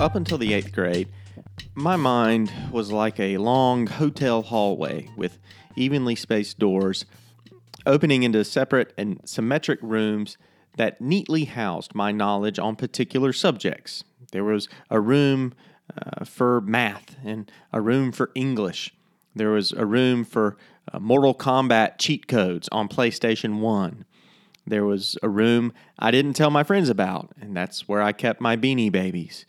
Up until the eighth grade, my mind was like a long hotel hallway with evenly spaced doors opening into separate and symmetric rooms that neatly housed my knowledge on particular subjects. There was a room uh, for math and a room for English. There was a room for uh, Mortal Kombat cheat codes on PlayStation 1. There was a room I didn't tell my friends about, and that's where I kept my beanie babies.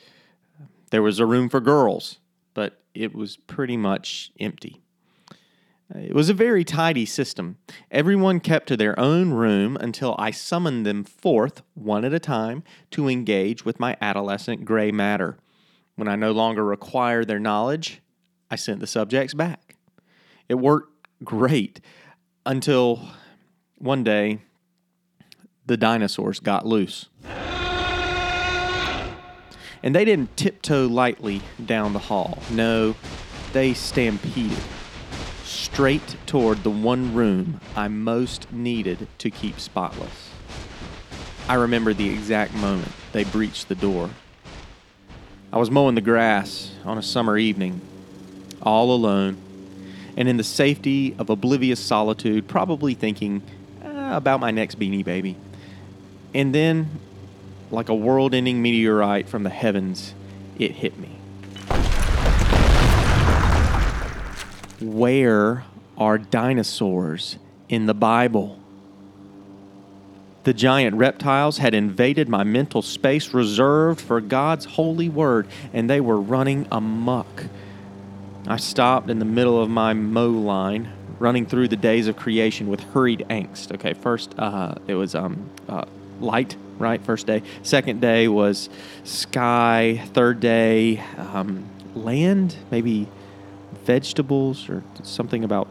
There was a room for girls, but it was pretty much empty. Uh, it was a very tidy system. Everyone kept to their own room until I summoned them forth, one at a time, to engage with my adolescent gray matter. When I no longer required their knowledge, I sent the subjects back. It worked great until one day the dinosaurs got loose. And they didn't tiptoe lightly down the hall. No, they stampeded straight toward the one room I most needed to keep spotless. I remember the exact moment they breached the door. I was mowing the grass on a summer evening, all alone, and in the safety of oblivious solitude, probably thinking uh, about my next beanie baby. And then, like a world ending meteorite from the heavens, it hit me. Where are dinosaurs in the Bible? The giant reptiles had invaded my mental space reserved for God's holy word, and they were running amuck. I stopped in the middle of my mow line, running through the days of creation with hurried angst. Okay, first uh, it was um, uh, light, right? First day. Second day was sky. Third day, um, land, maybe vegetables or something about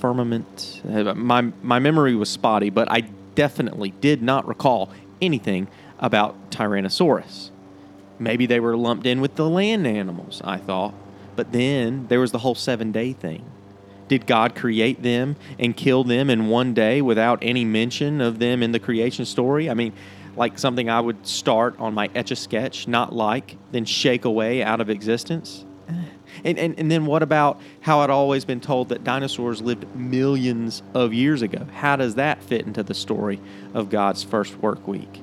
firmament. Uh, my, my memory was spotty, but I definitely did not recall anything about Tyrannosaurus. Maybe they were lumped in with the land animals, I thought. But then there was the whole seven day thing. Did God create them and kill them in one day without any mention of them in the creation story? I mean, like something I would start on my etch a sketch, not like, then shake away out of existence? And, and, and then what about how I'd always been told that dinosaurs lived millions of years ago? How does that fit into the story of God's first work week?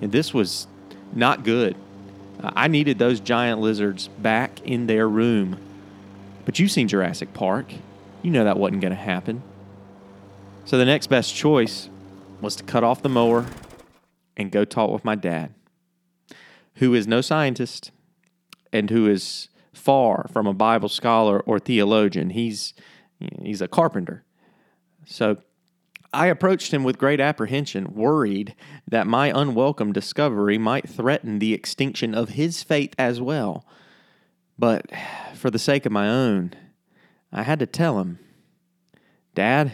And this was not good. I needed those giant lizards back in their room. But you've seen Jurassic Park. You know that wasn't going to happen. So the next best choice was to cut off the mower and go talk with my dad, who is no scientist and who is far from a Bible scholar or theologian. He's he's a carpenter. So I approached him with great apprehension, worried that my unwelcome discovery might threaten the extinction of his faith as well. But for the sake of my own, I had to tell him, Dad,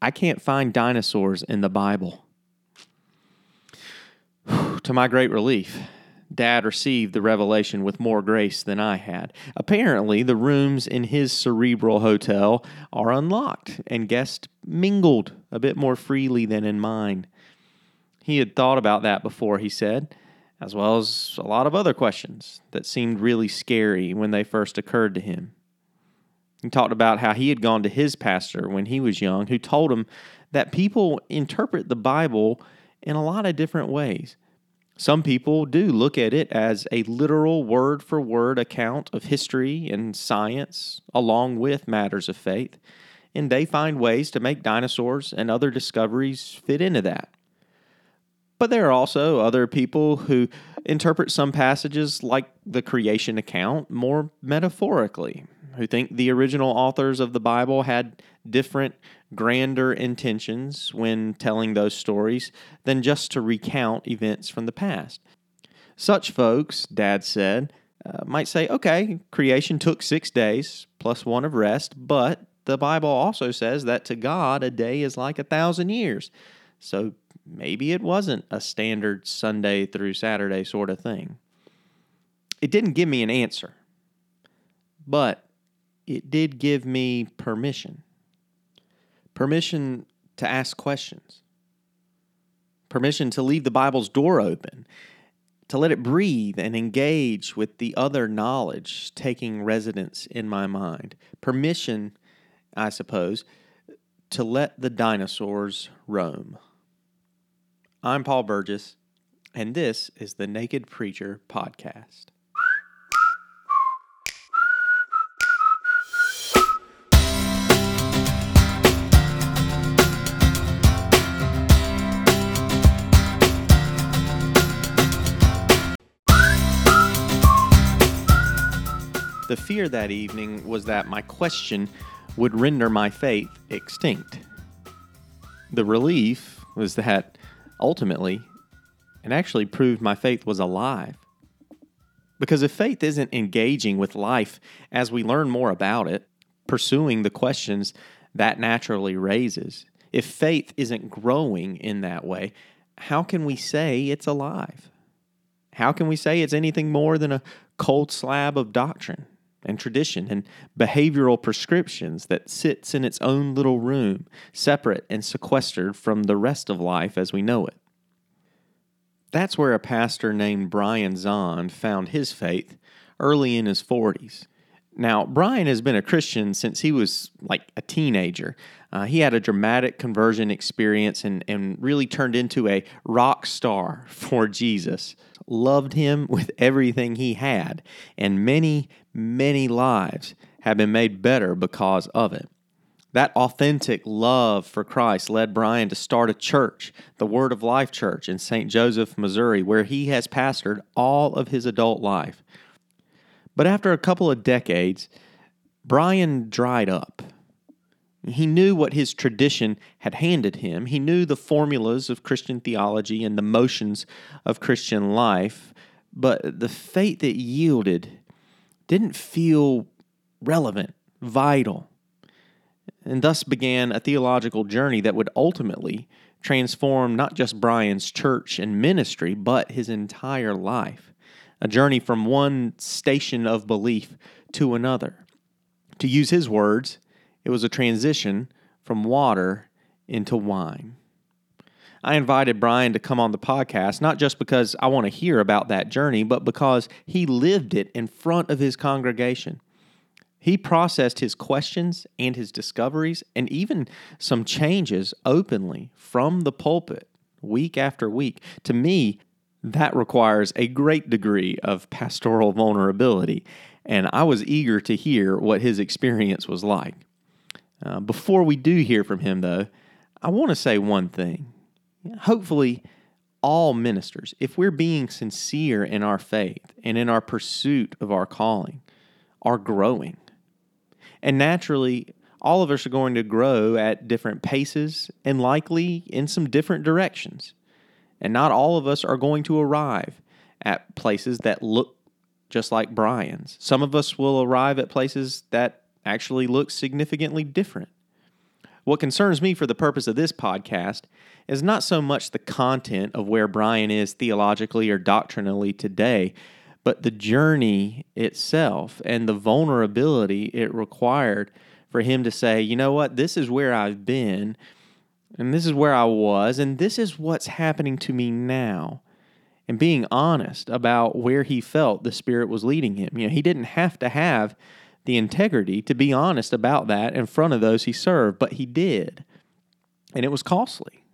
I can't find dinosaurs in the Bible. To my great relief, Dad received the revelation with more grace than I had. Apparently, the rooms in his cerebral hotel are unlocked, and guests mingled a bit more freely than in mine. He had thought about that before, he said, as well as a lot of other questions that seemed really scary when they first occurred to him. He talked about how he had gone to his pastor when he was young, who told him that people interpret the Bible in a lot of different ways. Some people do look at it as a literal word for word account of history and science, along with matters of faith, and they find ways to make dinosaurs and other discoveries fit into that. But there are also other people who interpret some passages, like the creation account, more metaphorically, who think the original authors of the Bible had different, grander intentions when telling those stories than just to recount events from the past. Such folks, Dad said, uh, might say, okay, creation took six days plus one of rest, but the Bible also says that to God a day is like a thousand years. So maybe it wasn't a standard Sunday through Saturday sort of thing. It didn't give me an answer, but it did give me permission. Permission to ask questions. Permission to leave the Bible's door open, to let it breathe and engage with the other knowledge taking residence in my mind. Permission, I suppose, to let the dinosaurs roam. I'm Paul Burgess, and this is the Naked Preacher Podcast. The fear that evening was that my question would render my faith extinct. The relief was that ultimately it actually proved my faith was alive. Because if faith isn't engaging with life as we learn more about it, pursuing the questions that naturally raises, if faith isn't growing in that way, how can we say it's alive? How can we say it's anything more than a cold slab of doctrine? And tradition and behavioral prescriptions that sits in its own little room, separate and sequestered from the rest of life as we know it. That's where a pastor named Brian Zahnd found his faith early in his 40s. Now, Brian has been a Christian since he was like a teenager. Uh, he had a dramatic conversion experience and, and really turned into a rock star for Jesus. Loved him with everything he had, and many, many lives have been made better because of it. That authentic love for Christ led Brian to start a church, the Word of Life Church in St. Joseph, Missouri, where he has pastored all of his adult life. But after a couple of decades, Brian dried up. He knew what his tradition had handed him. He knew the formulas of Christian theology and the motions of Christian life, but the faith that yielded didn't feel relevant, vital, and thus began a theological journey that would ultimately transform not just Brian's church and ministry, but his entire life a journey from one station of belief to another. To use his words, it was a transition from water into wine. I invited Brian to come on the podcast, not just because I want to hear about that journey, but because he lived it in front of his congregation. He processed his questions and his discoveries and even some changes openly from the pulpit week after week. To me, that requires a great degree of pastoral vulnerability, and I was eager to hear what his experience was like. Uh, before we do hear from him, though, I want to say one thing. Hopefully, all ministers, if we're being sincere in our faith and in our pursuit of our calling, are growing. And naturally, all of us are going to grow at different paces and likely in some different directions. And not all of us are going to arrive at places that look just like Brian's. Some of us will arrive at places that actually look significantly different. What concerns me for the purpose of this podcast is not so much the content of where Brian is theologically or doctrinally today, but the journey itself and the vulnerability it required for him to say, you know what, this is where I've been and this is where I was, and this is what's happening to me now. And being honest about where he felt the Spirit was leading him. You know, he didn't have to have the integrity to be honest about that in front of those he served, but he did. And it was costly.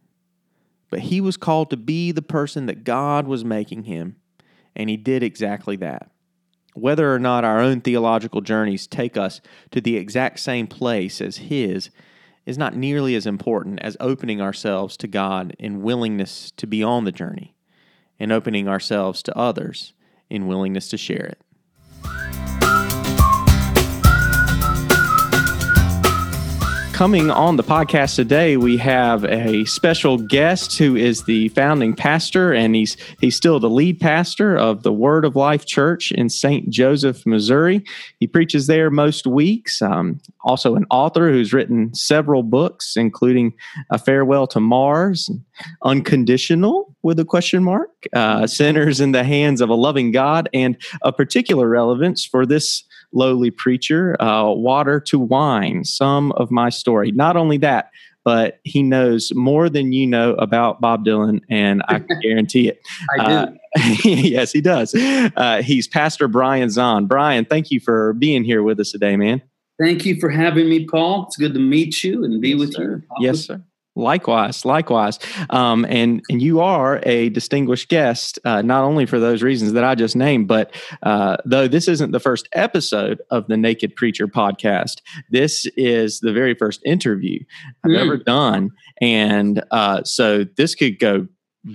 But he was called to be the person that God was making him, and he did exactly that. Whether or not our own theological journeys take us to the exact same place as his is not nearly as important as opening ourselves to God in willingness to be on the journey and opening ourselves to others in willingness to share it. Coming on the podcast today, we have a special guest who is the founding pastor, and he's he's still the lead pastor of the Word of Life Church in St. Joseph, Missouri. He preaches there most weeks. Um, also, an author who's written several books, including "A Farewell to Mars," "Unconditional" with a question mark, uh, "Sinners in the Hands of a Loving God," and a particular relevance for this lowly preacher, uh, water to wine, some of my story. Not only that, but he knows more than you know about Bob Dylan, and I can guarantee it. I do. Uh, yes, he does. Uh, he's Pastor Brian Zahnd. Brian, thank you for being here with us today, man. Thank you for having me, Paul. It's good to meet you and be yes, with sir. you. Yes, sir. Likewise, likewise, um, and and you are a distinguished guest, uh, not only for those reasons that I just named, but uh, though this isn't the first episode of the Naked Preacher podcast, this is the very first interview I've mm. ever done, and uh, so this could go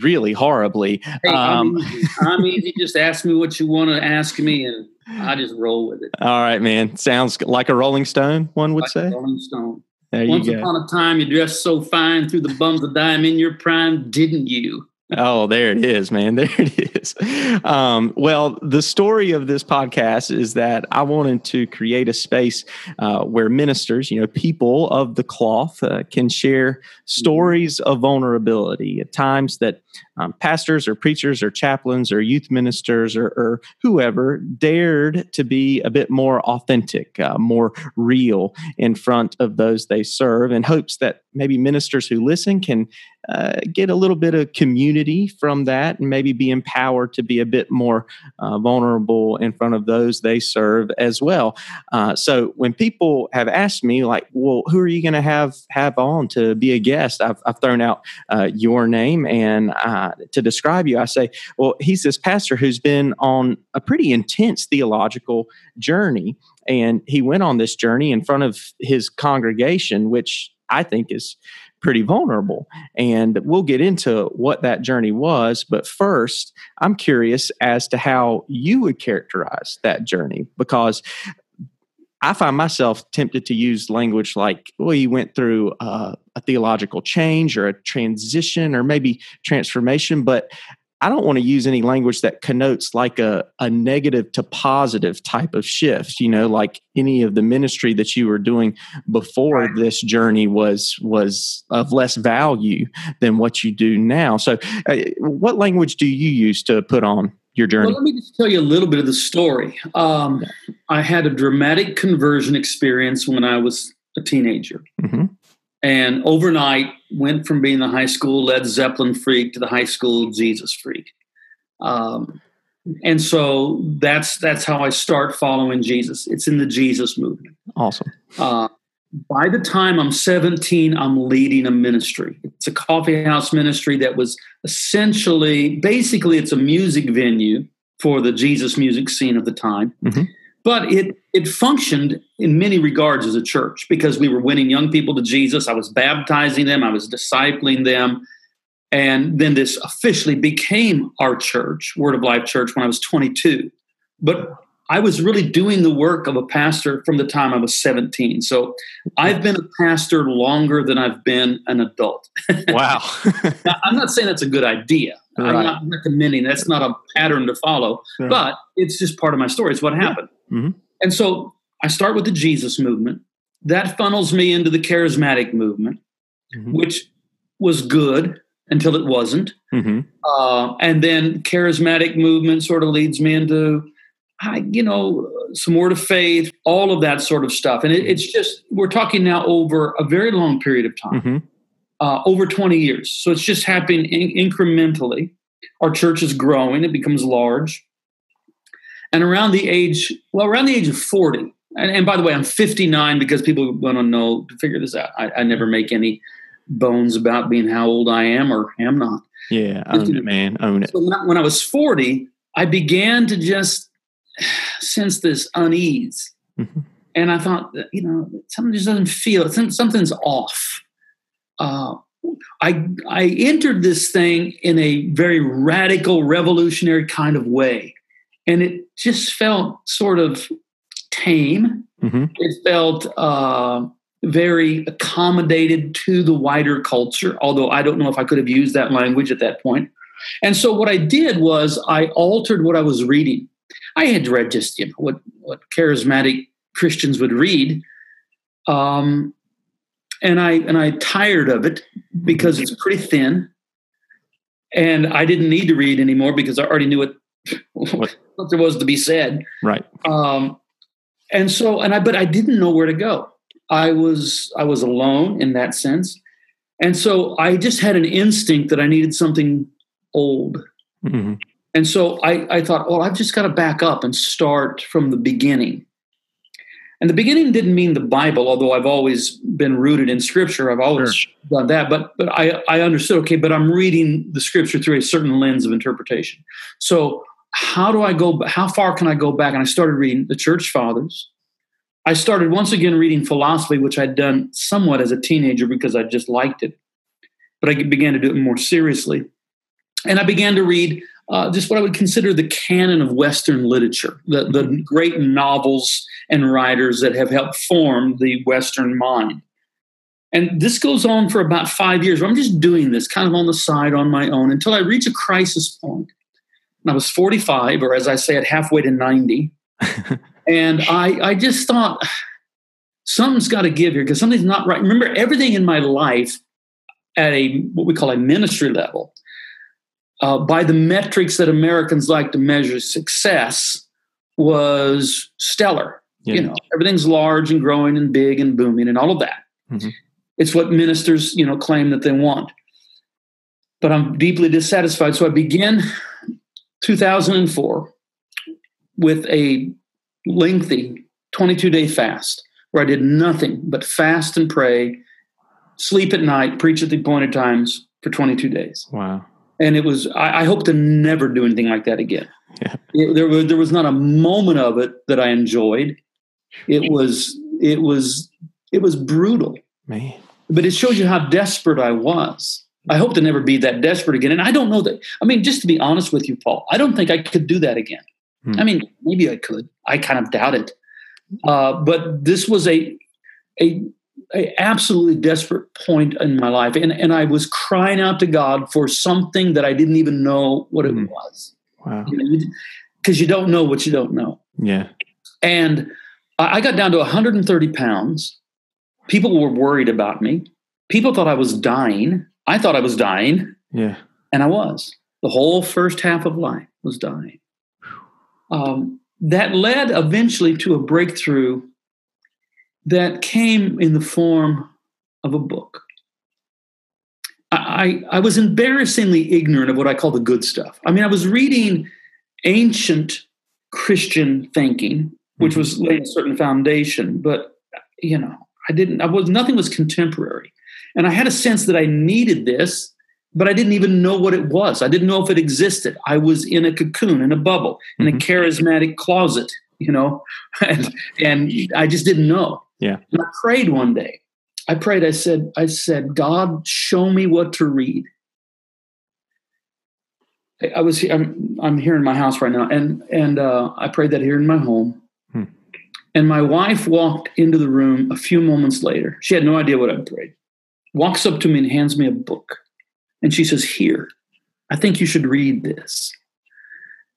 really horribly. Hey, um, I'm, easy. I'm easy. Just ask me what you want to ask me, and I just roll with it. All right, man. Sounds like a Rolling Stone. One would like say. Rolling Stone. There Once upon a time, you dressed so fine through the bums of dime in your prime, didn't you? Oh, there it is, man. There it is. Um, well, the story of this podcast is that I wanted to create a space uh, where ministers, you know, people of the cloth, uh, can share stories of vulnerability at times that um, pastors or preachers or chaplains or youth ministers or, or, whoever dared to be a bit more authentic, uh, more real in front of those they serve, in hopes that maybe ministers who listen can uh, get a little bit of community from that and maybe be empowered to be a bit more uh, vulnerable in front of those they serve as well. Uh, so when people have asked me, like, well, who are you going to have have on to be a guest? I've, I've thrown out uh, your name and uh, to describe you, I say, well, he's this pastor who's been on a pretty intense theological journey. And he went on this journey in front of his congregation, which I think is pretty vulnerable. And we'll get into what that journey was. But first, I'm curious as to how you would characterize that journey because I find myself tempted to use language like, well, you went through uh, a theological change or a transition or maybe transformation, but I don't want to use any language that connotes like a, a negative to positive type of shift, you know, like any of the ministry that you were doing before right. this journey was was of less value than what you do now. So uh, what language do you use to put on your journey? Well, let me just tell you a little bit of the story. Um, I had a dramatic conversion experience when I was a teenager. Mm-hmm and overnight went from being the high school Led Zeppelin freak to the high school Jesus freak. Um, and so that's that's how I start following Jesus. It's in the Jesus movement. Awesome. Uh, by the time I'm 17, I'm leading a ministry. It's a coffee house ministry that was essentially, basically, it's a music venue for the Jesus music scene of the time. Mm-hmm. But it it functioned in many regards as a church because we were winning young people to Jesus. I was baptizing them, I was discipling them. And then this officially became our church, Word of Life Church, when I was 22. But I was really doing the work of a pastor from the time I was 17. So I've been a pastor longer than I've been an adult. Wow. now, I'm not saying that's a good idea. Right. I'm not recommending that's not a pattern to follow, but it's just part of my story. It's what happened. Mm-hmm. And so I start with the Jesus movement. That funnels me into the charismatic movement, mm-hmm. which was good until it wasn't. Mm-hmm. Uh, and then charismatic movement sort of leads me into, you know, some word of faith, all of that sort of stuff. And it, it's just, we're talking now over a very long period of time, mm-hmm. Uh, over 20 years. So it's just happening in- incrementally. Our church is growing, it becomes large. And around the age, well, around the age of 40, and, and by the way, I'm 59 because people want to know to figure this out. I, I, never make any bones about being how old I am or am not. Yeah, own it, man. Own it. So when I was 40, I began to just sense this unease. Mm-hmm. And I thought, you know, something just doesn't feel, something's off. Uh, I, I entered this thing in a very radical, revolutionary kind of way and it just felt sort of tame. Mm-hmm. It felt uh, very accommodated to the wider culture, although I don't know if I could have used that language at that point. And so what I did was I altered what I was reading. I had read just you know what what charismatic Christians would read, um, and I and I tired of it because it's pretty thin, and I didn't need to read anymore because I already knew what what, what there was to be said. Right. Um, and so, and I, but I didn't know where to go. I was, I was alone in that sense. And so I just had an instinct that I needed something old. Mm-hmm. And so I, I thought, well, I've just got to back up and start from the beginning. And the beginning didn't mean the Bible, although I've always been rooted in Scripture. I've always sure. done that. But but I, I understood, okay, but I'm reading the Scripture through a certain lens of interpretation. So how do I go? How far can I go back? And I started reading the Church Fathers. I started once again reading philosophy, which I'd done somewhat as a teenager because I just liked it. But I began to do it more seriously. And I began to read uh, just what I would consider the canon of Western literature, the, the great novels and writers that have helped form the Western mind. And this goes on for about five years. I'm just doing this kind of on the side on my own until I reach a crisis point. And I was 45, or as I say, at halfway to 90. and I, I just thought, something's got to give here because something's not right. Remember, everything in my life at a what we call a ministry level uh, by the metrics that Americans like to measure success, was stellar. Yeah. You know, everything's large and growing and big and booming and all of that. Mm-hmm. It's what ministers, you know, claim that they want. But I'm deeply dissatisfied. So I begin 2004 with a lengthy 22 day fast where I did nothing but fast and pray, sleep at night, preach at the appointed times for 22 days. Wow and it was I, I, hope to never do anything like that again. Yeah. It, there was there was not a moment of it that I enjoyed. It was it was it was brutal. Man. But it shows you how desperate I was. I hope to never be that desperate again. And I don't know that. I mean, just to be honest with you, Paul, I don't think I could do that again. Hmm. I mean, maybe I could. I kind of doubt it. Uh, but this was a a a absolutely desperate point in my life and, and i was crying out to god for something that i didn't even know what it mm. was. Wow. Because you, know, you, don't know what you don't know. Yeah. And i got down to 130 pounds. People were worried about me. People thought i was dying. I thought i was dying. Yeah. And i was. The whole first half of life was dying. Um, that led eventually to a breakthrough that came in the form of a book. I, I was embarrassingly ignorant of what I call the good stuff. I mean, I was reading ancient Christian thinking, which mm-hmm. was laying a certain foundation, but you know, I didn't, I was, nothing was contemporary. And I had a sense that I needed this, but I didn't even know what it was. I didn't know if it existed. I was in a cocoon, in a bubble, in mm-hmm. a charismatic closet, you know, and, and I just didn't know. Yeah. And I prayed one day. I prayed, I said, I said, God, show me what to read. I was I'm I'm here in my house right now, and and uh, I prayed that here in my home. Hmm. And my wife walked into the room a few moments later. She had no idea what I prayed. Walks up to me and hands me a book, and she says, "Here, I think you should read this."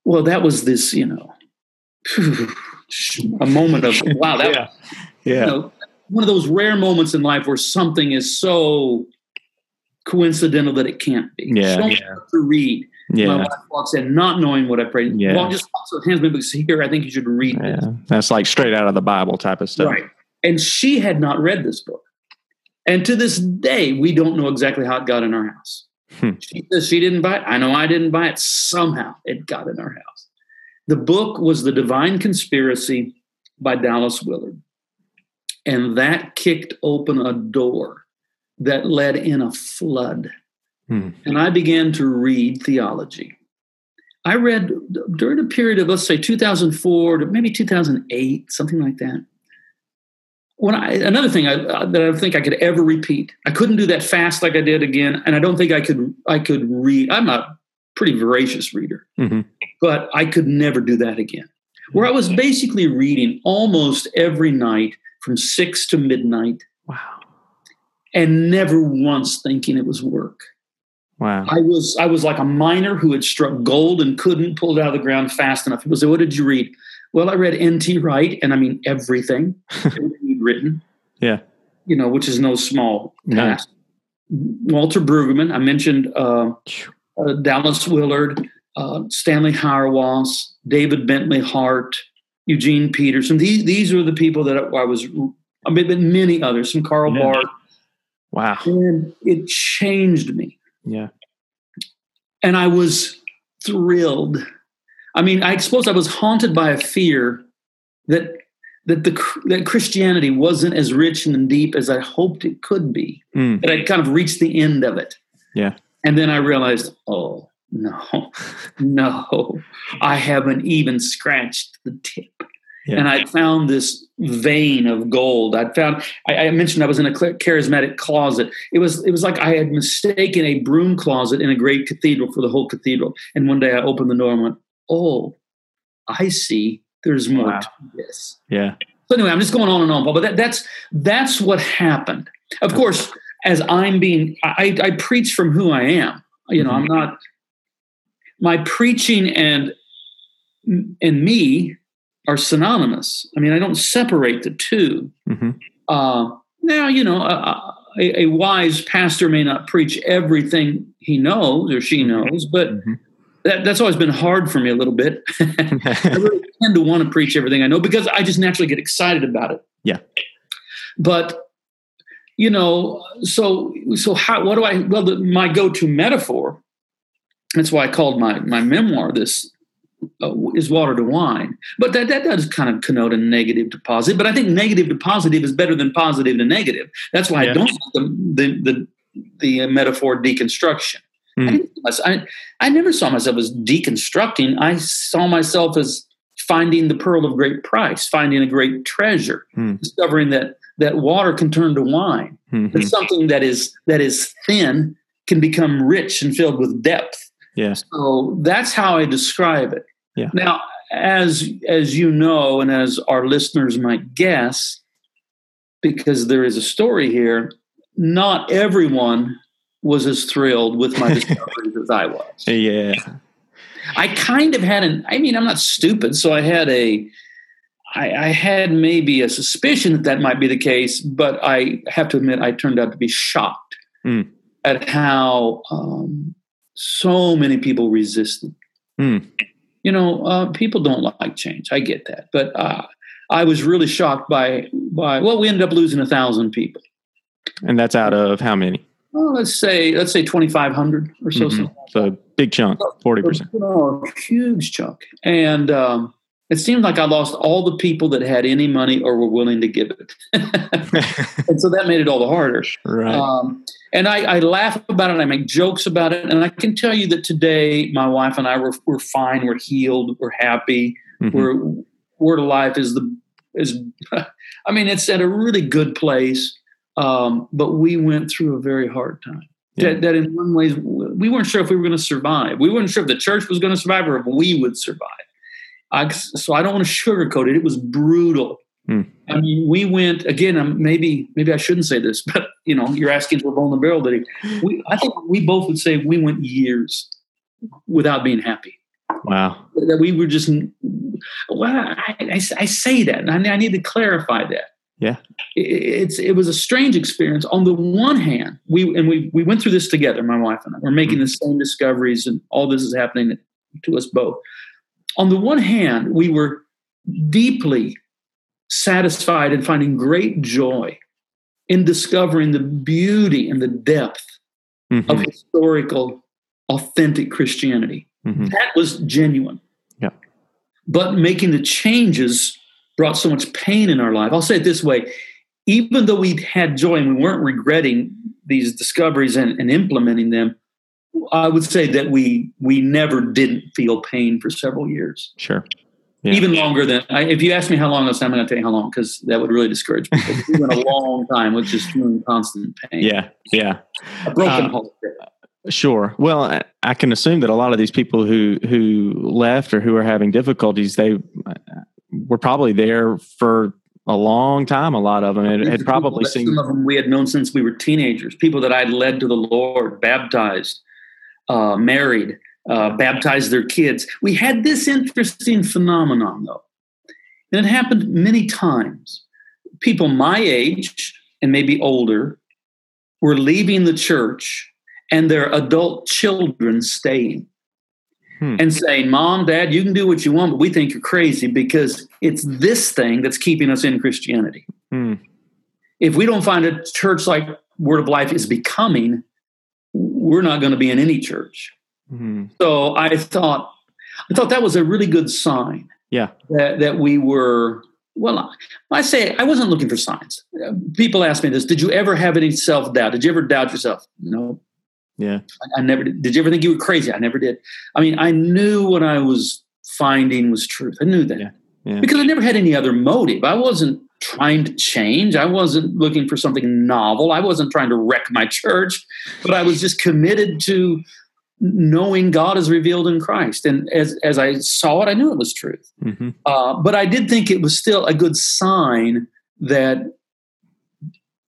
Well, that was this, you know, a moment of wow. That yeah. Yeah. You know, one of those rare moments in life where something is so coincidental that it can't be. Yeah. So yeah. to read. Yeah. My wife walks in not knowing what I prayed. Yeah. Well, just also hands me books here. I think you should read yeah. This. That's like straight out of the Bible type of stuff. Right. And she had not read this book. And to this day, we don't know exactly how it got in our house. Hmm. She says she didn't buy it. I know I didn't buy it. Somehow it got in our house. The book was The Divine Conspiracy by Dallas Willard. And that kicked open a door that led in a flood. Hmm. And I began to read theology. I read during a period of, let's say, 2004 to maybe 2008, something like that. When I, another thing I, uh, that I don't think I could ever repeat, I couldn't do that fast like I did again, and I don't think I could. I could read. I'm a pretty voracious reader, mm-hmm. but I could never do that again. Where I was basically reading almost every night from six to midnight. Wow. And never once thinking it was work. Wow. I was I was like a miner who had struck gold and couldn't pull it out of the ground fast enough. People say, What did you read? Well, I read N.T. Wright, and I mean everything, he'd written. Yeah. You know, which is no small task. Walter Brueggemann, I mentioned uh, uh, Dallas Willard, uh, Stanley Hauerwas, David Bentley Hart, Eugene Peterson. These these are the people that I was. I mean, but many others, some Karl yeah. Barth. Wow. And it changed me. Yeah. And I was thrilled. I mean, I suppose I was haunted by a fear that that the that Christianity wasn't as rich and deep as I hoped it could be. Mm. That I'd kind of reached the end of it. Yeah. And then I realized, oh no, no, I haven't even scratched the tip. Yeah. And I found this vein of gold. I found. I, I, mentioned I was in a charismatic closet. It was. It was like I had mistaken a broom closet in a great cathedral for the whole cathedral. And one day I opened the door and went, "Oh, I see. There's more wow. to this." Yeah. So anyway, I'm just going on and on, but that, that's that's what happened. Of course, as I'm being, I, I preach from who I am. You know, mm-hmm. I'm not. My preaching and and me are synonymous. I mean, I don't separate the 2 mm-hmm. uh, now, you know, a, a, a, wise pastor may not preach everything he knows or she mm-hmm. knows, but mm-hmm. that, that's always been hard for me a little bit. I really tend to want to preach everything I know because I just naturally get excited about it. Yeah. But you know, so so how? What do I? Well, the, my go-to metaphor. That's why I called my my memoir this uh, is water to wine. But that, that does kind of connote a negative to positive. But I think negative to positive is better than positive to negative. That's why yeah. I don't like the, the, the, the uh, metaphor deconstruction. Mm. I, I, I never saw myself as deconstructing. I saw myself as finding the pearl of great price, finding a great treasure, mm. discovering that that water can turn to wine. Mm-hmm. That something that is that is thin can become rich and filled with depth. Yeah. So that's how I describe it. Yeah. Now, as as you know, and as our listeners might guess, because there is a story here, not everyone was as thrilled with my discoveries as I was. Yeah. I kind of had an I mean, I'm not stupid, so I had a I, I had maybe a suspicion that that might be the case, but I have to admit I turned out to be shocked mm. at how um, so many people resisted. Mm you know, uh, people don't like change. I get that, but uh, I was really shocked by by. Well, we ended up losing a thousand people, and that's out of how many? Well, let's say let's say twenty five hundred or so. Mm-hmm. So big chunk, forty percent. Oh, huge chunk, and um, it seemed like I lost all the people that had any money or were willing to give it, and so that made it all the harder. Right. Um, and I, I, laugh about it. I make jokes about it, and I can tell you that today, my wife and I were we're fine. We're healed. We're happy. Mm-hmm. We're word of life is the is. I mean, it's at a really good place. Um, but we went through a very hard time. Yeah. That, that, in one way we weren't sure if we were going to survive. We weren't sure if the church was going to survive or if we would survive. I, so I don't want to sugarcoat it. It was brutal. Mm. I mean, we went again. Maybe maybe I shouldn't say this, but you know, you're asking for a vulnerability. We, I think we both would say we went years without being happy. Wow. That we were just. Well, I, I, I say that, and I, I, need to clarify that. Yeah. It, it's it was a strange experience. On the one hand, we and we we went through this together. My wife and I. We're making mm. the same discoveries, and all this is happening to us both. On the one hand, we were deeply satisfied and finding great joy in discovering the beauty and the depth mm-hmm. of historical, authentic Christianity. Mm-hmm. That was genuine. Yeah. But making the changes brought so much pain in our life. I'll say it this way even though we had joy and we weren't regretting these discoveries and, and implementing them, I would say that we we never didn't feel pain for several years. Sure. Yeah. Even longer than I, if you ask me how long I'm going to tell you how long because that would really discourage people. we went a long time with just feeling constant pain. Yeah, yeah, a broken uh, heart. Sure. Well, I can assume that a lot of these people who who left or who are having difficulties, they uh, were probably there for a long time. A lot of them had, had probably seen. Some of them we had known since we were teenagers. People that I'd led to the Lord, baptized, uh, married, uh, baptize their kids. We had this interesting phenomenon, though, and it happened many times. People my age and maybe older were leaving the church and their adult children staying. Hmm. And saying, Mom, Dad, you can do what you want, but we think you're crazy because it's this thing that's keeping us in Christianity. Hmm. If we don't find a church like Word of Life is becoming, we're not going to be in any church. Mm-hmm. So I thought, I thought that was a really good sign. Yeah, that that we were. Well, I say I wasn't looking for signs. People ask me this: Did you ever have any self doubt? Did you ever doubt yourself? No. Yeah, I, I never did. Did you ever think you were crazy? I never did. I mean, I knew what I was finding was truth. I knew that. Yeah. Yeah. Because I never had any other motive. I wasn't trying to change. I wasn't looking for something novel. I wasn't trying to wreck my church, but I was just committed to knowing God is revealed in Christ. And as, as I saw it, I knew it was truth. Mm-hmm. Uh, but I did think it was still a good sign that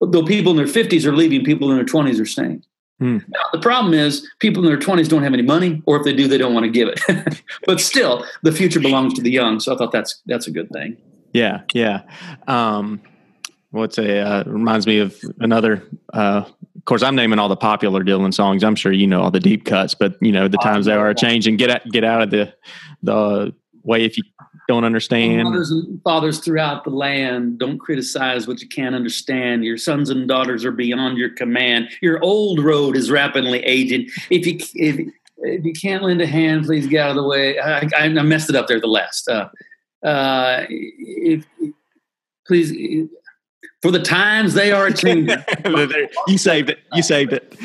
though people in their 50s are leaving, people in their 20s are staying. Mm. Now, the problem is people in their 20s don't have any money, or if they do, they don't want to give it. but still, the future belongs to the young. So I thought that's that's a good thing. Yeah, yeah. Um, what's a uh, reminds me of another. Uh, of course, I'm naming all the popular Dylan songs. I'm sure you know all the deep cuts, but you know the times they are changing. Get out, get out of the the way if you don't understand. Mothers and fathers throughout the land, don't criticize what you can't understand. Your sons and daughters are beyond your command. Your old road is rapidly aging. If you if, if you can't lend a hand, please get out of the way. I, I messed it up there. The last. Uh, uh, if, please for the times they are changing. you saved it. You saved it.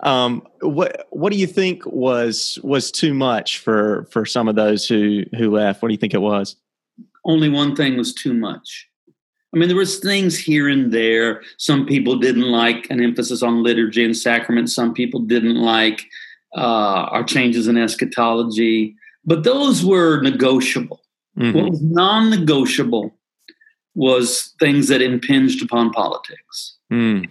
um, what What do you think was was too much for for some of those who who left? What do you think it was? Only one thing was too much. I mean, there was things here and there. Some people didn't like an emphasis on liturgy and sacrament. Some people didn't like uh, our changes in eschatology, but those were negotiable. Mm-hmm. What was non-negotiable was things that impinged upon politics. Mm.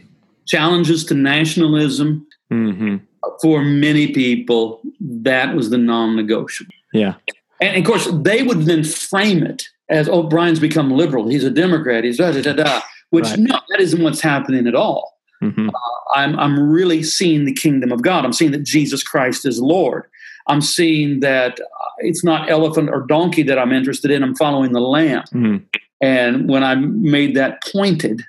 Challenges to nationalism. Mm-hmm. For many people, that was the non negotiable. Yeah. And of course, they would then frame it as, oh, Brian's become liberal. He's a Democrat. He's da da da da. Which, right. no, that isn't what's happening at all. Mm-hmm. Uh, I'm, I'm really seeing the kingdom of God. I'm seeing that Jesus Christ is Lord. I'm seeing that uh, it's not elephant or donkey that I'm interested in. I'm following the lamb. Mm-hmm. And when I made that pointed,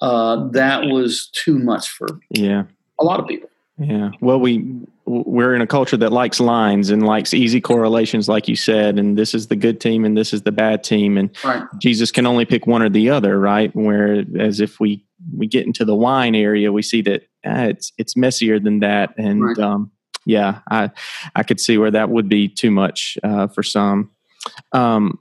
uh, that was too much for yeah a lot of people. Yeah. Well, we we're in a culture that likes lines and likes easy correlations, like you said. And this is the good team, and this is the bad team, and right. Jesus can only pick one or the other, right? Where as if we we get into the wine area, we see that ah, it's it's messier than that, and right. um, yeah, I I could see where that would be too much uh, for some. Um,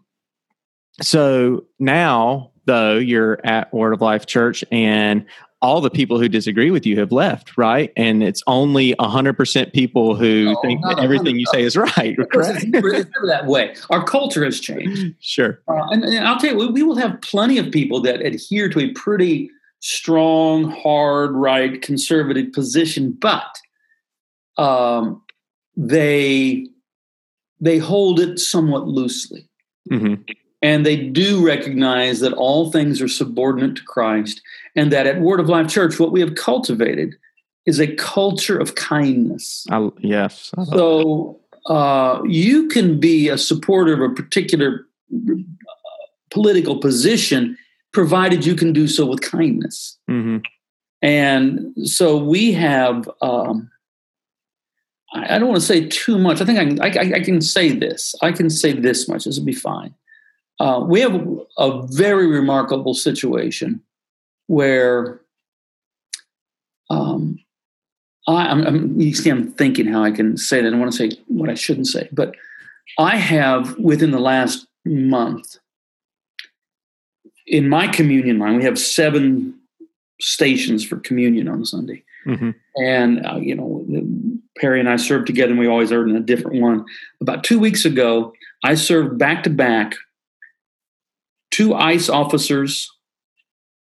so now, though, you're at Word of Life Church and all the people who disagree with you have left, right? And it's only 100% people who no, think that everything you say is right. It's never, it's never, that way. Our culture has changed. Sure. Uh, and, and, I'll tell you, we, we will have plenty of people that adhere to a pretty strong, hard, right, conservative position, but um, they they hold it somewhat loosely. Mm-hmm. And they do recognize that all things are subordinate to Christ, and that at Word of Life Church, what we have cultivated is a culture of kindness. I, yes. I so uh, you can be a supporter of a particular uh, political position, provided you can do so with kindness. Mm-hmm. And so we have. Um, I don't want to say too much. I think I can, I, I can say this. I can say this much. This will be fine. Uh, we have a very remarkable situation where um, I, I'm, I'm, you see, I'm thinking how I can say that. I want to say what I shouldn't say, but I have within the last month in my communion line, we have seven stations for communion on Sunday. Mm-hmm. And, uh, you know, Peri and I served together and we always in a different one. About two weeks ago, I served back to back two ICE officers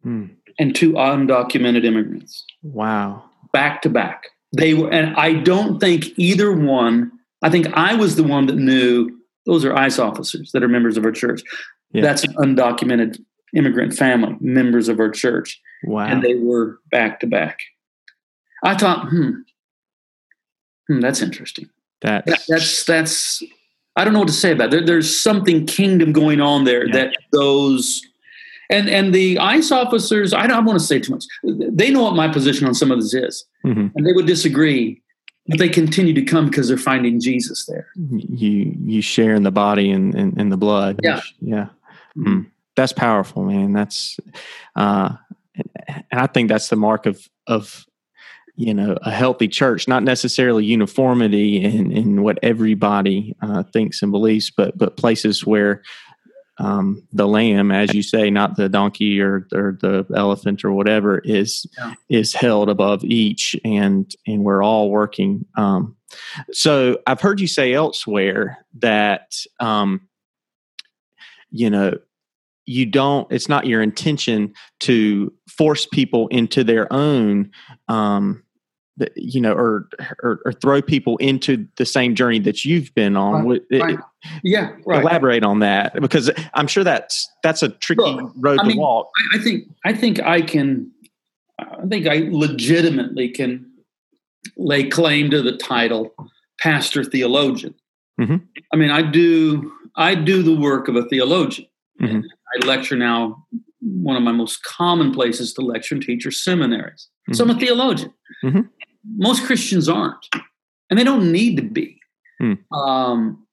hmm. and two undocumented immigrants. Wow. Back to back. They were, and I don't think either one, I think I was the one that knew those are ICE officers that are members of our church. Yeah. That's an undocumented immigrant family, members of our church. Wow. And they were back to back. I thought, hmm, hmm that's interesting. That's, that's, that's, I don't know what to say about it. There, there's something kingdom going on there yeah. that those, And and the ICE officers, I don't want to say too much. They know what my position on some of this is, mm-hmm. and they would disagree, but they continue to come because they're finding Jesus there. You you share in the body and in the blood. Yeah, yeah. Mm-hmm. That's powerful, man. That's uh, and I think that's the mark of of you know a healthy church not necessarily uniformity in in what everybody uh, thinks and believes but but places where um, the lamb as you say not the donkey or or the elephant or whatever is yeah. is held above each and and we're all working um, so i've heard you say elsewhere that um, you know you don't it's not your intention to force people into their own um, you know, or, or, or throw people into the same journey that you've been on. Right, it, right. Yeah, right. Elaborate on that because I'm sure that's that's a tricky Look, road I to mean, walk. I think I think I can. I think I legitimately can lay claim to the title pastor theologian. Mm-hmm. I mean, I do I do the work of a theologian. Mm-hmm. I lecture now. One of my most common places to lecture and teach are seminaries. Mm-hmm. So I'm a mm-hmm. theologian. Most Christians aren't, and they don't need to be. Hmm. Um,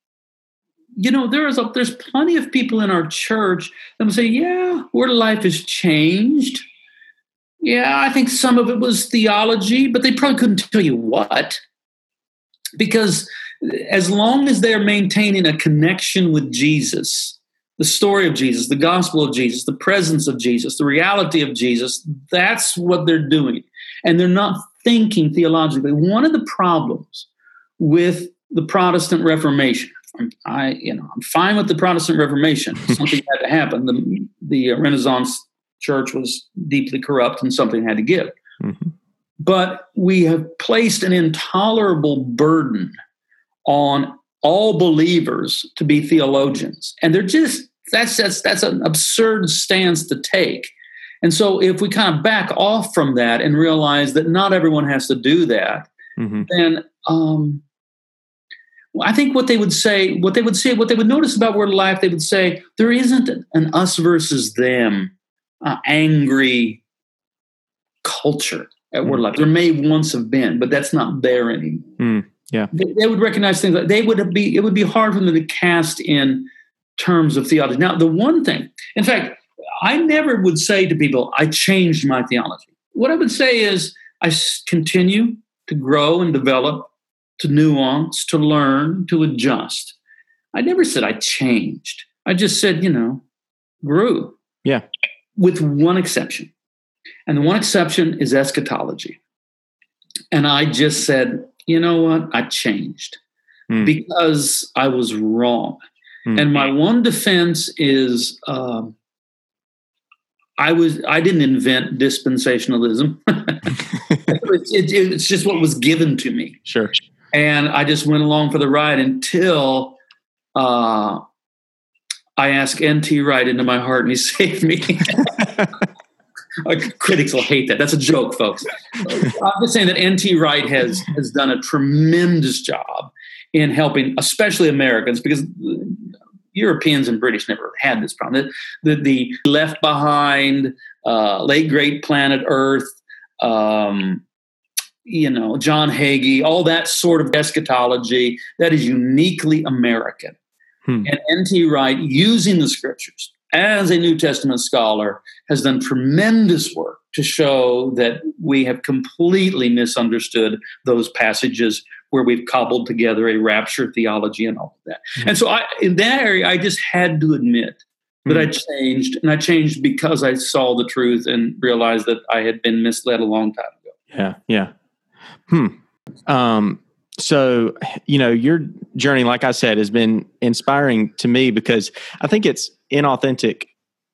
you know, there is a, there's plenty of people in our church that will say, "Yeah, word of life has changed." Yeah, I think some of it was theology, but they probably couldn't tell you what, because as long as they're maintaining a connection with Jesus, the story of Jesus, the gospel of Jesus, the presence of Jesus, the reality of Jesus, that's what they're doing. And they're not thinking theologically. One of the problems with the Protestant Reformation, I, you know, I'm fine with the Protestant Reformation. Something had to happen. The, the Renaissance church was deeply corrupt and something had to give. Mm-hmm. But we have placed an intolerable burden on all believers to be theologians. And they're just, that's, that's, that's an absurd stance to take. And so, if we kind of back off from that and realize that not everyone has to do that, mm-hmm. then um, I think what they would say, what they would say, what they would notice about Word of Life, they would say there isn't an us versus them uh, angry culture at. Word of Life. There may once have been, but that's not there anymore. Mm, yeah, they, they, would recognize things like they would be. It would be hard for them to cast in terms of theology. Now, the one thing, in fact I never would say to people, I changed my theology. What I would say is, I continue to grow and develop, to nuance, to learn, to adjust. I never said I changed. I just said, you know, grew. Yeah. With one exception. And the one exception is eschatology. And I just said, you know what? I changed mm. because I was wrong. Mm. And my one defense is um, I was I didn't invent dispensationalism. it's, it, it's just what was given to me. Sure. And I just went along for the ride until uh, I asked N.T. Wright into my heart, and he saved me. Critics will hate that. That's a joke, folks. I'm just saying that N.T. Wright has has done a tremendous job in helping, especially Americans, because Europeans and British never had this problem. The, the, the Left Behind, uh, Late Great Planet Earth, um, you know, John Hagee, all that sort of eschatology that is uniquely American. Hmm. And N.T. Wright, using the scriptures as a New Testament scholar, has done tremendous work to show that we have completely misunderstood those passages where we've cobbled together a rapture theology and all of that. Mm-hmm. And so I, in that area, I just had to admit that mm-hmm. I changed, and I changed because I saw the truth and realized that I had been misled a long time ago. Yeah, yeah. Hmm. Um, so you know your journey like i said has been inspiring to me because i think it's inauthentic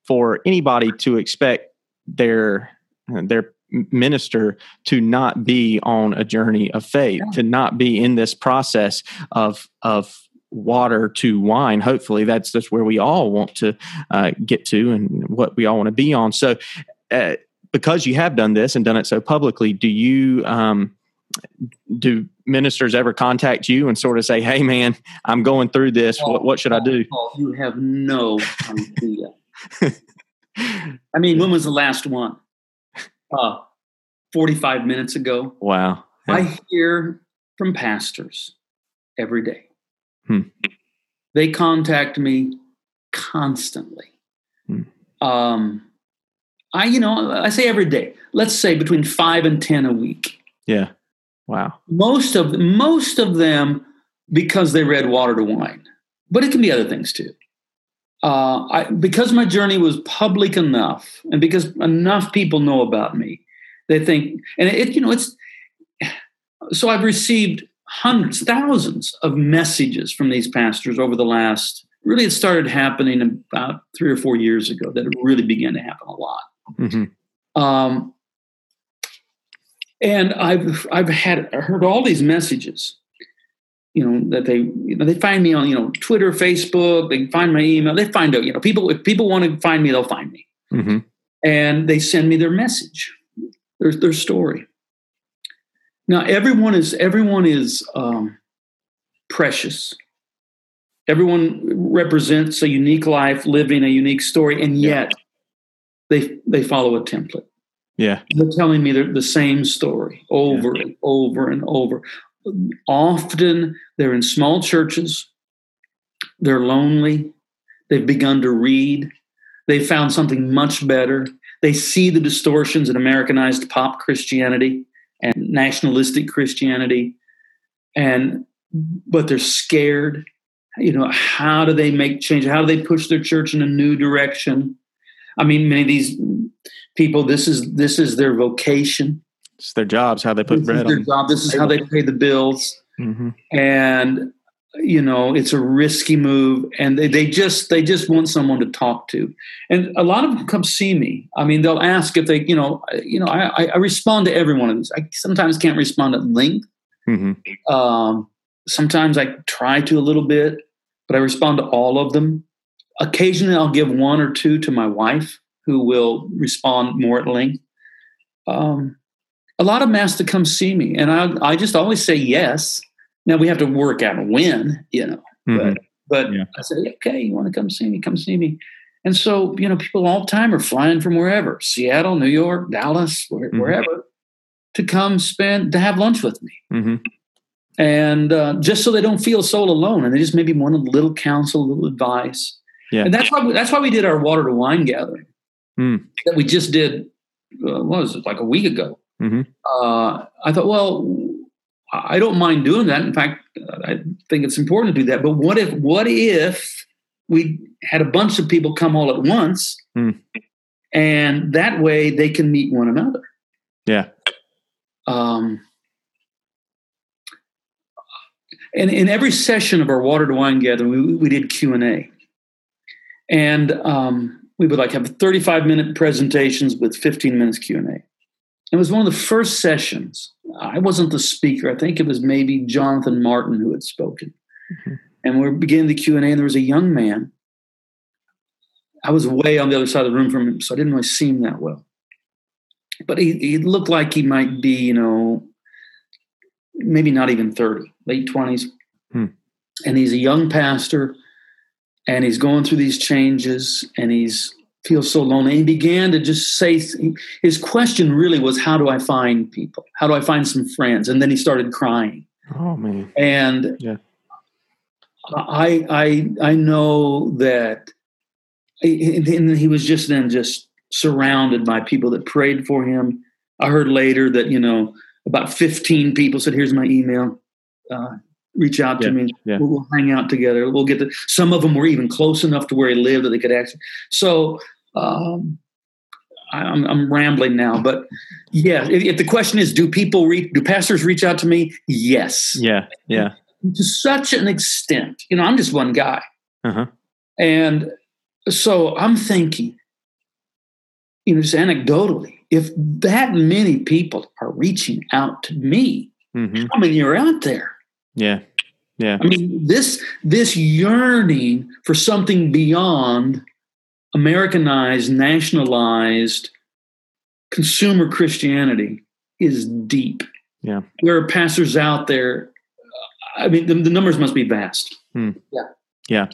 for anybody to expect their their minister to not be on a journey of faith, yeah. to not be in this process of of water to wine. Hopefully, that's that's where we all want to uh, get to, and what we all want to be on. So, uh, because you have done this and done it so publicly, do you? Um, do ministers ever contact you and sort of say, "Hey, man, I'm going through this. Oh, what, what should I do?" Oh, you have no idea. I mean, when was the last one? Uh, 45 minutes ago. Wow. I hear from pastors every day. Hmm. They contact me constantly. Hmm. Um, I, you know, I say every day. Let's say between five and ten a week. Yeah. Wow. Most of most of them because they read Water to Wine, but it can be other things too. Uh, I, because my journey was public enough, and because enough people know about me, they think, and it, you know, it's so I've received hundreds, thousands of messages from these pastors over the last. Really, it started happening about three or four years ago. That it really began to happen a lot. Mm-hmm. Um, and I've I've had I heard all these messages, you know, that they you know they find me on you know Twitter, Facebook, they find my email, they find out you know people if people want to find me, they'll find me, Mm-hmm. and they send me their message, their their story. Now everyone is everyone is um, precious. Everyone represents a unique life, living a unique story, and yet they they follow a template. Yeah. They're telling me the same story over and over and over. Often they're in small churches, they're lonely, they've begun to read, they've found something much better. They see the distortions in Americanized pop Christianity and nationalistic Christianity, and but they're scared. You know, how do they make change? How do they push their church in a new direction? I mean, many of these people, this is this is their vocation. It's their jobs, how they put This bread their on. job. This is how they pay the bills. Mm-hmm. And you know, it's a risky move, and they, they just they just want someone to talk to. And a lot of them come see me. I mean, they'll ask if they, you know, you know, I, I respond to every one of these. I sometimes can't respond at length. Mm-hmm. Um, sometimes I try to a little bit, but I respond to all of them. Occasionally, I'll give one or two to my wife, who will respond more at length. Um, a lot of them ask to come see me, and I, I just always say yes. Now we have to work out when, you know, Mm-hmm. but Yeah. I say, okay, you want to come see me? Come see me. And so, you know, people all the time are flying from wherever Seattle, New York, Dallas, where, Mhm. wherever to come spend, to have lunch with me Mm-hmm. and uh, just so they don't feel so alone, and they just maybe want a little counsel, a little advice. Yeah. And that's why we, that's why we did our water to wine gathering Mm. that we just did. Uh, what was it like a week ago? Mhm. Uh, I thought, well, I don't mind doing that. In fact, I think it's important to do that. But what if what if we had a bunch of people come all at once, Mm. and that way they can meet one another. Yeah. Um, and in every session of our water to wine gathering, we, we did Q and A, and um, we would like have 35 minute presentations with 15 minutes Q and A. It was one of the first sessions. I wasn't the speaker. I think it was maybe Jonathan Martin who had spoken. Mhm. And we are beginning the Q and A, and there was a young man. I was way on the other side of the room from him, so I didn't really see him that well. But he, he looked like he might be, you know, maybe not even 30, late 20s. Hmm. And he's a young pastor and he's going through these changes and he's feels so lonely. He began to just say his question really was, How do I find people? How do I find some friends? And then he started crying. Oh man. And Yeah. I I I know that and he was just then just surrounded by people that prayed for him. I heard later that, you know, about 15 people said, Here's my email. Uh, reach out to Yeah, me. yeah. We'll, we'll hang out together. We'll get the some of them were even close enough to where he lived that they could actually so um I'm, I'm rambling now, but yeah. If, if the question is, do people reach? Do pastors reach out to me? Yes, Yeah. Yeah. to such an extent. You know, I'm just one guy, Uh-huh. and so I'm thinking, you know, just anecdotally, if that many people are reaching out to me, Mm-hmm. how many are out there? Yeah. Yeah. I mean, this this yearning for something beyond Americanized, nationalized consumer Christianity is deep. Yeah. There are pastors out there. I mean, the, the numbers must be vast. Hmm. Yeah. Yeah,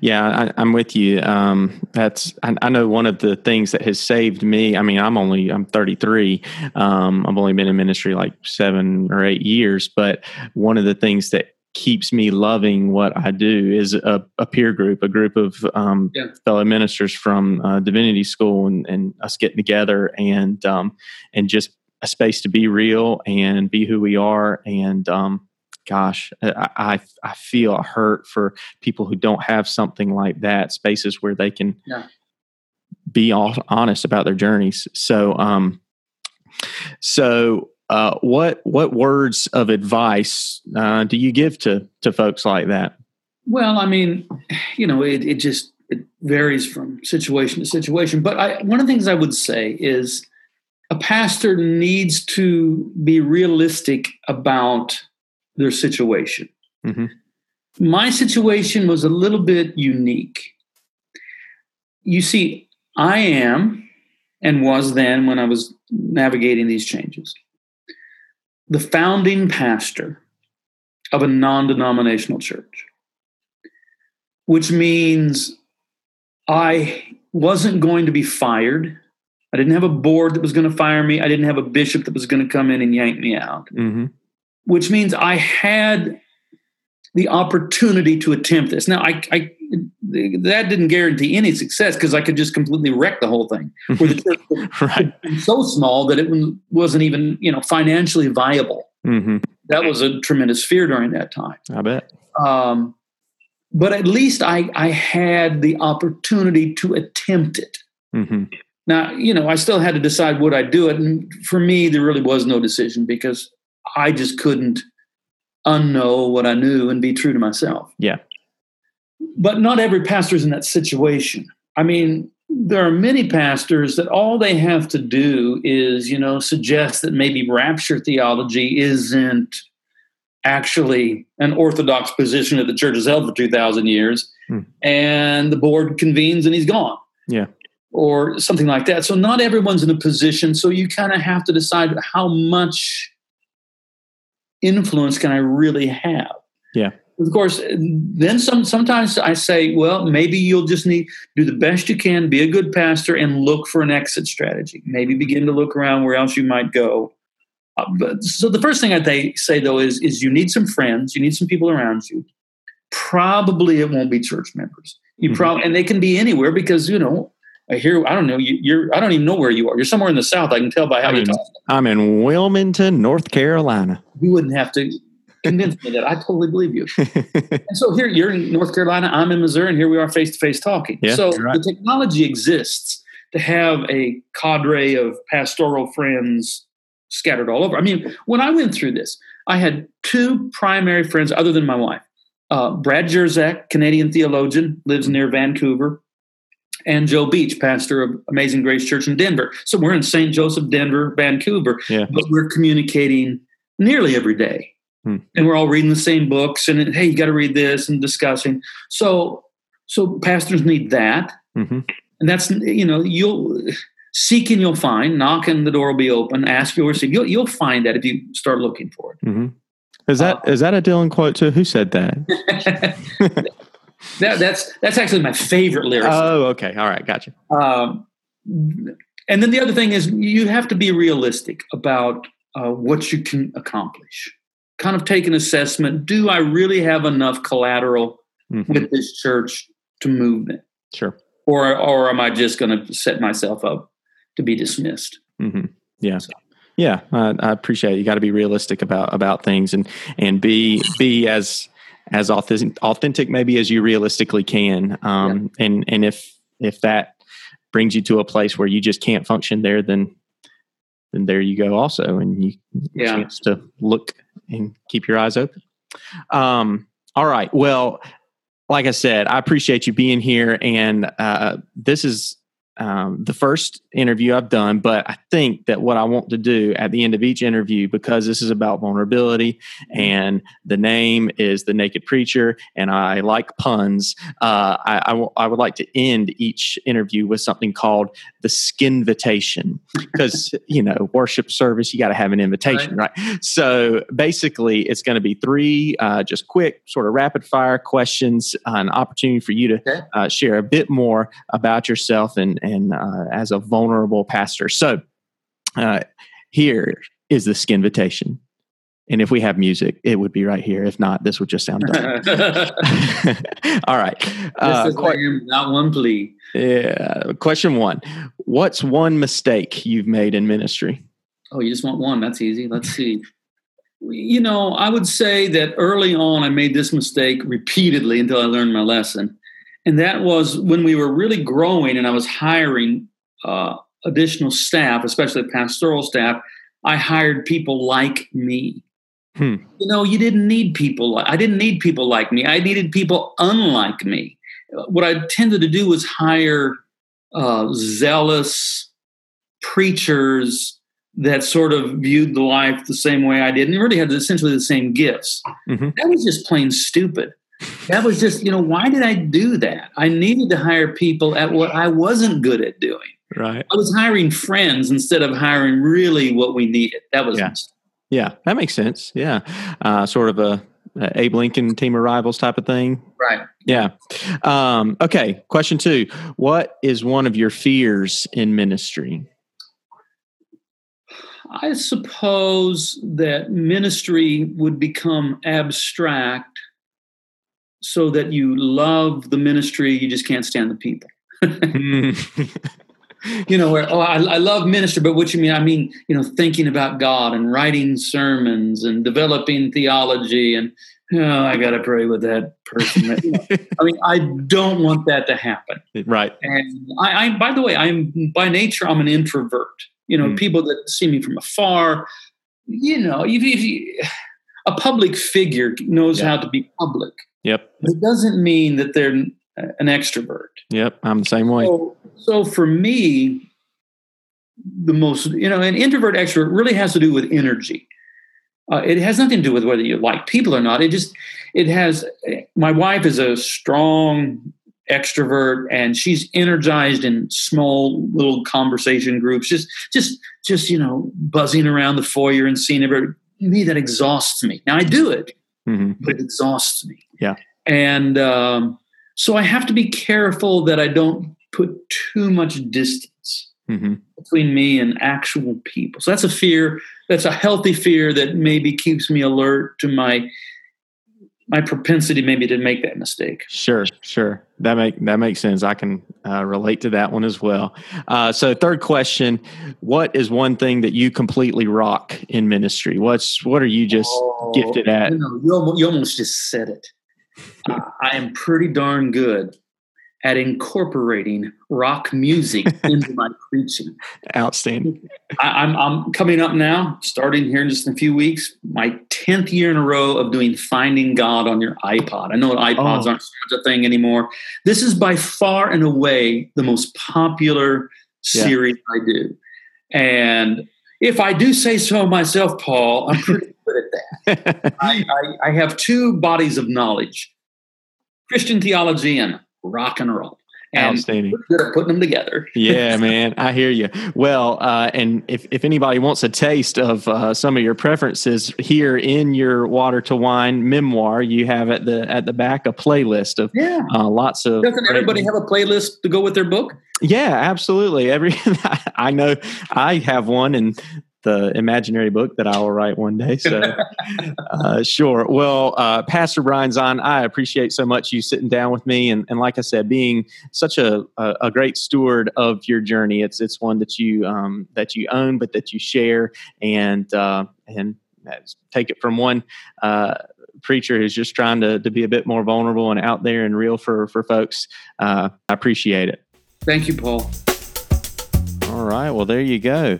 yeah, I, am with you. Um, that's I, I, know one of the things that has saved me. I mean, I'm only I'm 33. Um, I've only been in ministry like seven or eight years, but one of the things that keeps me loving what I do is a, a peer group, a group of um, yeah. fellow ministers from uh, divinity school, and, and, us getting together and um, and just a space to be real and be who we are and um, gosh, I, I, feel hurt for people who don't have something like that, spaces where they can yeah. be all honest about their journeys. So, um, so uh, what what words of advice uh, do you give to to folks like that? Well, I mean, you know, it, it just it varies from situation to situation. But I, one of the things I would say is a pastor needs to be realistic about their situation. Mm-hmm. My situation was a little bit unique. You see, I am and was then when I was navigating these changes the founding pastor of a non denominational church, which means I wasn't going to be fired. I didn't have a board that was going to fire me. I didn't have a bishop that was going to come in and yank me out. Mm-hmm which means I had the opportunity to attempt this. Now, I, I that didn't guarantee any success because I could just completely wreck the whole thing. Where the church right. so small that it wasn't even you know financially viable. Mm-hmm. That was a tremendous fear during that time. I bet. Um, but at least I I had the opportunity to attempt it. Mm-hmm. Now, you know, I still had to decide would I do it, and for me, there really was no decision because I just couldn't unknow what I knew and be true to myself. Yeah. But not every pastor is in that situation. I mean, there are many pastors that all they have to do is, you know, suggest that maybe rapture theology isn't actually an orthodox position that the church has held for 2,000 years. Hmm. And the board convenes and he's gone. Yeah. Or something like that. So not everyone's in a position. So you kind of have to decide how much influence can I really have? Yeah. Of course, then some. Sometimes I say, well, maybe you'll just need do the best you can, be a good pastor, and look for an exit strategy. Maybe begin to look around where else you might go. Uh, but, so the first thing I say though is is you need some friends, you need some people around you. Probably it won't be church members. You mm-hmm. probably and they can be anywhere because you know I hear I don't know you, are I don't even know where you are. You're somewhere in the south. I can tell by how I'm you talk. I'm in Wilmington, North Carolina. You wouldn't have to convince me that. I totally believe you. and so here you're in North Carolina. I'm in Missouri, and here we are face to face talking. Yeah, so right. the technology exists to have a cadre of pastoral friends scattered all over. I mean, when I went through this, I had two primary friends other than my wife. Uh, Brad Jersak, Canadian theologian, lives near Vancouver and Joe Beach, pastor of Amazing Grace Church in Denver. So we're in St. Joseph, Denver, Vancouver, yeah. but we're communicating nearly every day. Hmm. And we're all reading the same books and hey, you got to read this and discussing. So so pastors need that. Mm-hmm. And that's you know, you'll seek and you'll find, knock and the door will be open, ask you'll receive. You'll you'll find that if you start looking for it. Mm-hmm. Is that uh, is that a Dylan quote too? Who said that? that, that's that's actually my favorite lyric. Oh, okay, all right, gotcha. Um, and then the other thing is you have to be realistic about uh, what you can accomplish. Kind of take an assessment. Do I really have enough collateral mm-hmm. with this church to move it? Sure. Or or am I just going to set myself up to be dismissed? Mm-hmm. Yeah. So. Yeah, I, I appreciate it. You got to be realistic about about things and and be be as as authentic, authentic maybe as you realistically can. Um, yeah. And and if if that brings you to a place where you just can't function there, then then there you go also, and you yeah. chance to look and keep your eyes open. Um, all right. Well, like I said, I appreciate you being here, and uh, this is um, the first interview I've done, but I think that what I want to do at the end of each interview, because this is about vulnerability and the name is The Naked Preacher, and I like puns, uh, I, I, w- I would like to end each interview with something called the skinvitation. Because, you know, worship service, you got to have an invitation, right. right? So basically, it's going to be three uh, just quick, sort of rapid fire questions, uh, an opportunity for you to okay. Uh, share a bit more about yourself and and uh, as a vulnerable pastor. So uh, here is the skinvitation. And if we have music, it would be right here. If not, this would just sound dumb. All right. Uh, this is qu- not one plea. Yeah. Question one What's one mistake you've made in ministry? Oh, you just want one? That's easy. Let's see. You know, I would say that early on I made this mistake repeatedly until I learned my lesson and that was when we were really growing and I was hiring uh, additional staff, especially pastoral staff. I hired people like me. Hmm. You know, you didn't need people. I didn't need people like me. I needed people unlike me. What I tended to do was hire uh, zealous preachers that sort of viewed the life the same way I did and really had essentially the same gifts. Mm-hmm. That was just plain stupid that was just, you know, why did I do that? I needed to hire people at what I wasn't good at doing. Right. I was hiring friends instead of hiring really what we needed. That was yeah, yeah that makes sense. Yeah, uh, sort of a, a, Abe Lincoln team of rivals type of thing. Right. Yeah. Um, okay. Question two: What is one of your fears in ministry? I suppose that ministry would become abstract so that you love the ministry, you just can't stand the people. you know, where, oh, I, I, love ministry, but what you mean? I mean, you know, thinking about God and writing sermons and developing theology and, oh, I got to pray with that person. I mean, I don't want that to happen. Right. And I, I by the way, I'm by nature, I'm an introvert. You know, mm. people that see me from afar, you know, if, if you, a public figure knows yeah. how to be public. Yep. It doesn't mean that they're an extrovert. Yep, I'm the same way. So, so for me, the most, you know, an introvert extrovert really has to do with energy. Uh, it has nothing to do with whether you like people or not. It just, it has, my wife is a strong extrovert and she's energized in small little conversation groups, just, just, just, you know, buzzing around the foyer and seeing everybody. Me, that exhausts me. Now I do it mm-hmm. but it exhausts me. Yeah. And um, so I have to be careful that I don't put too much distance mm-hmm. between me and actual people. So that's a fear. That's a healthy fear that maybe keeps me alert to my my propensity maybe to make that mistake. Sure, sure. That make that makes sense. I can uh, relate to that one as well. Uh, so, third question: What is one thing that you completely rock in ministry? What's what are you just oh, gifted at? You, know, you, almost, you almost just said it. Uh, I am pretty darn good at incorporating rock music into my preaching. Outstanding. I, am I'm, I'm coming up now, starting here in just a few weeks, my 10th year in a row of doing Finding God on your iPod. I know iPods oh. aren't such a thing anymore. This is by far and away the most popular series yeah. I do. And if I do say so myself, Paul, I'm pretty good at that. I, I, I have two bodies of knowledge Christian theology and rock and roll. And Outstanding. good at putting them together. yeah, man, I hear you. Well, uh, and if, if anybody wants a taste of uh, some of your preferences here in your Water to Wine memoir, you have at the at the back a playlist of yeah. uh, lots of. Doesn't everybody have a playlist to go with their book? Yeah, absolutely. Every I know I have one, and the imaginary book that I will write one day. So, uh, sure. Well, uh, Pastor Brian Zahnd, I appreciate so much you sitting down with me, and, and like I said, being such a, a, a, great steward of your journey. It's it's one that you um, that you own, but that you share, and uh, and take it from one uh, preacher who's just trying to to be a bit more vulnerable and out there and real for for folks. Uh, I appreciate it. Thank you, Paul. All right. Well, there you go.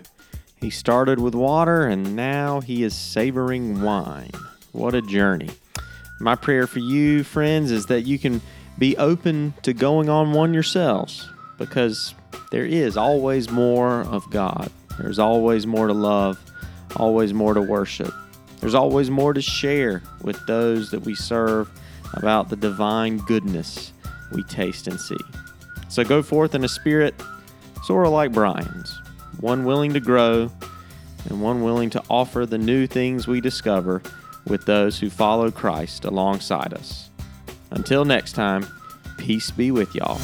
He started with water and now he is savoring wine. What a journey. My prayer for you, friends, is that you can be open to going on one yourselves because there is always more of God. There's always more to love, always more to worship. There's always more to share with those that we serve about the divine goodness we taste and see. So go forth in a spirit sort of like Brian's, one willing to grow, and one willing to offer the new things we discover with those who follow Christ alongside us. Until next time, peace be with y'all.